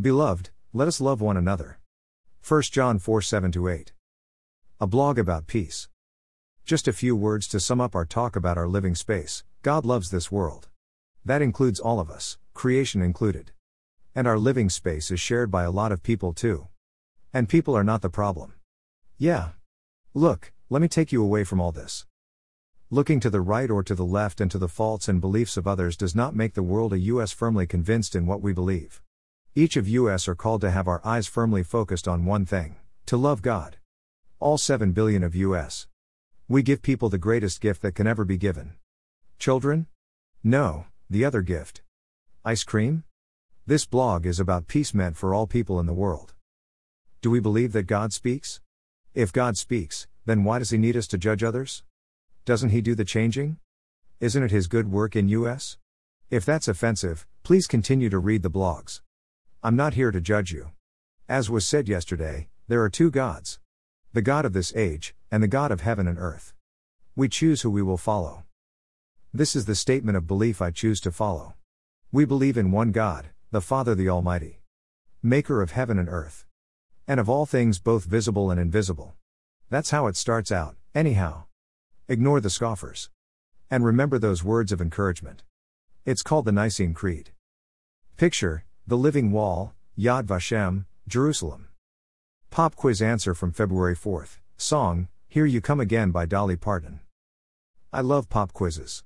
Beloved, let us love one another. 1 John 4 7 8. A blog about peace. Just a few words to sum up our talk about our living space. God loves this world. That includes all of us, creation included. And our living space is shared by a lot of people too. And people are not the problem. Yeah. Look, let me take you away from all this. Looking to the right or to the left and to the faults and beliefs of others does not make the world a US firmly convinced in what we believe. Each of US are called to have our eyes firmly focused on one thing to love God. All 7 billion of US. We give people the greatest gift that can ever be given. Children? No, the other gift. Ice cream? This blog is about peace meant for all people in the world. Do we believe that God speaks? If God speaks, then why does he need us to judge others? Doesn't he do the changing? Isn't it his good work in US? If that's offensive, please continue to read the blogs. I'm not here to judge you. As was said yesterday, there are two gods the God of this age, and the God of heaven and earth. We choose who we will follow. This is the statement of belief I choose to follow. We believe in one God, the Father the Almighty, maker of heaven and earth, and of all things both visible and invisible. That's how it starts out, anyhow. Ignore the scoffers. And remember those words of encouragement. It's called the Nicene Creed. Picture, the Living Wall, Yad Vashem, Jerusalem. Pop quiz answer from February 4th. Song, Here You Come Again by Dolly Parton. I love pop quizzes.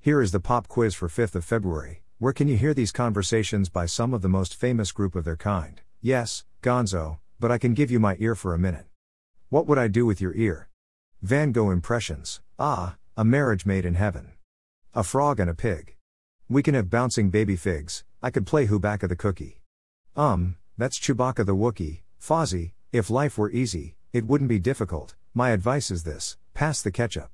Here is the pop quiz for 5th of February. Where can you hear these conversations by some of the most famous group of their kind? Yes, Gonzo, but I can give you my ear for a minute. What would I do with your ear? Van Gogh Impressions. Ah, a marriage made in heaven. A frog and a pig. We can have bouncing baby figs, I could play Chewbacca the cookie. Um, that's Chewbacca the Wookie, Fozzie, if life were easy, it wouldn't be difficult. My advice is this pass the ketchup.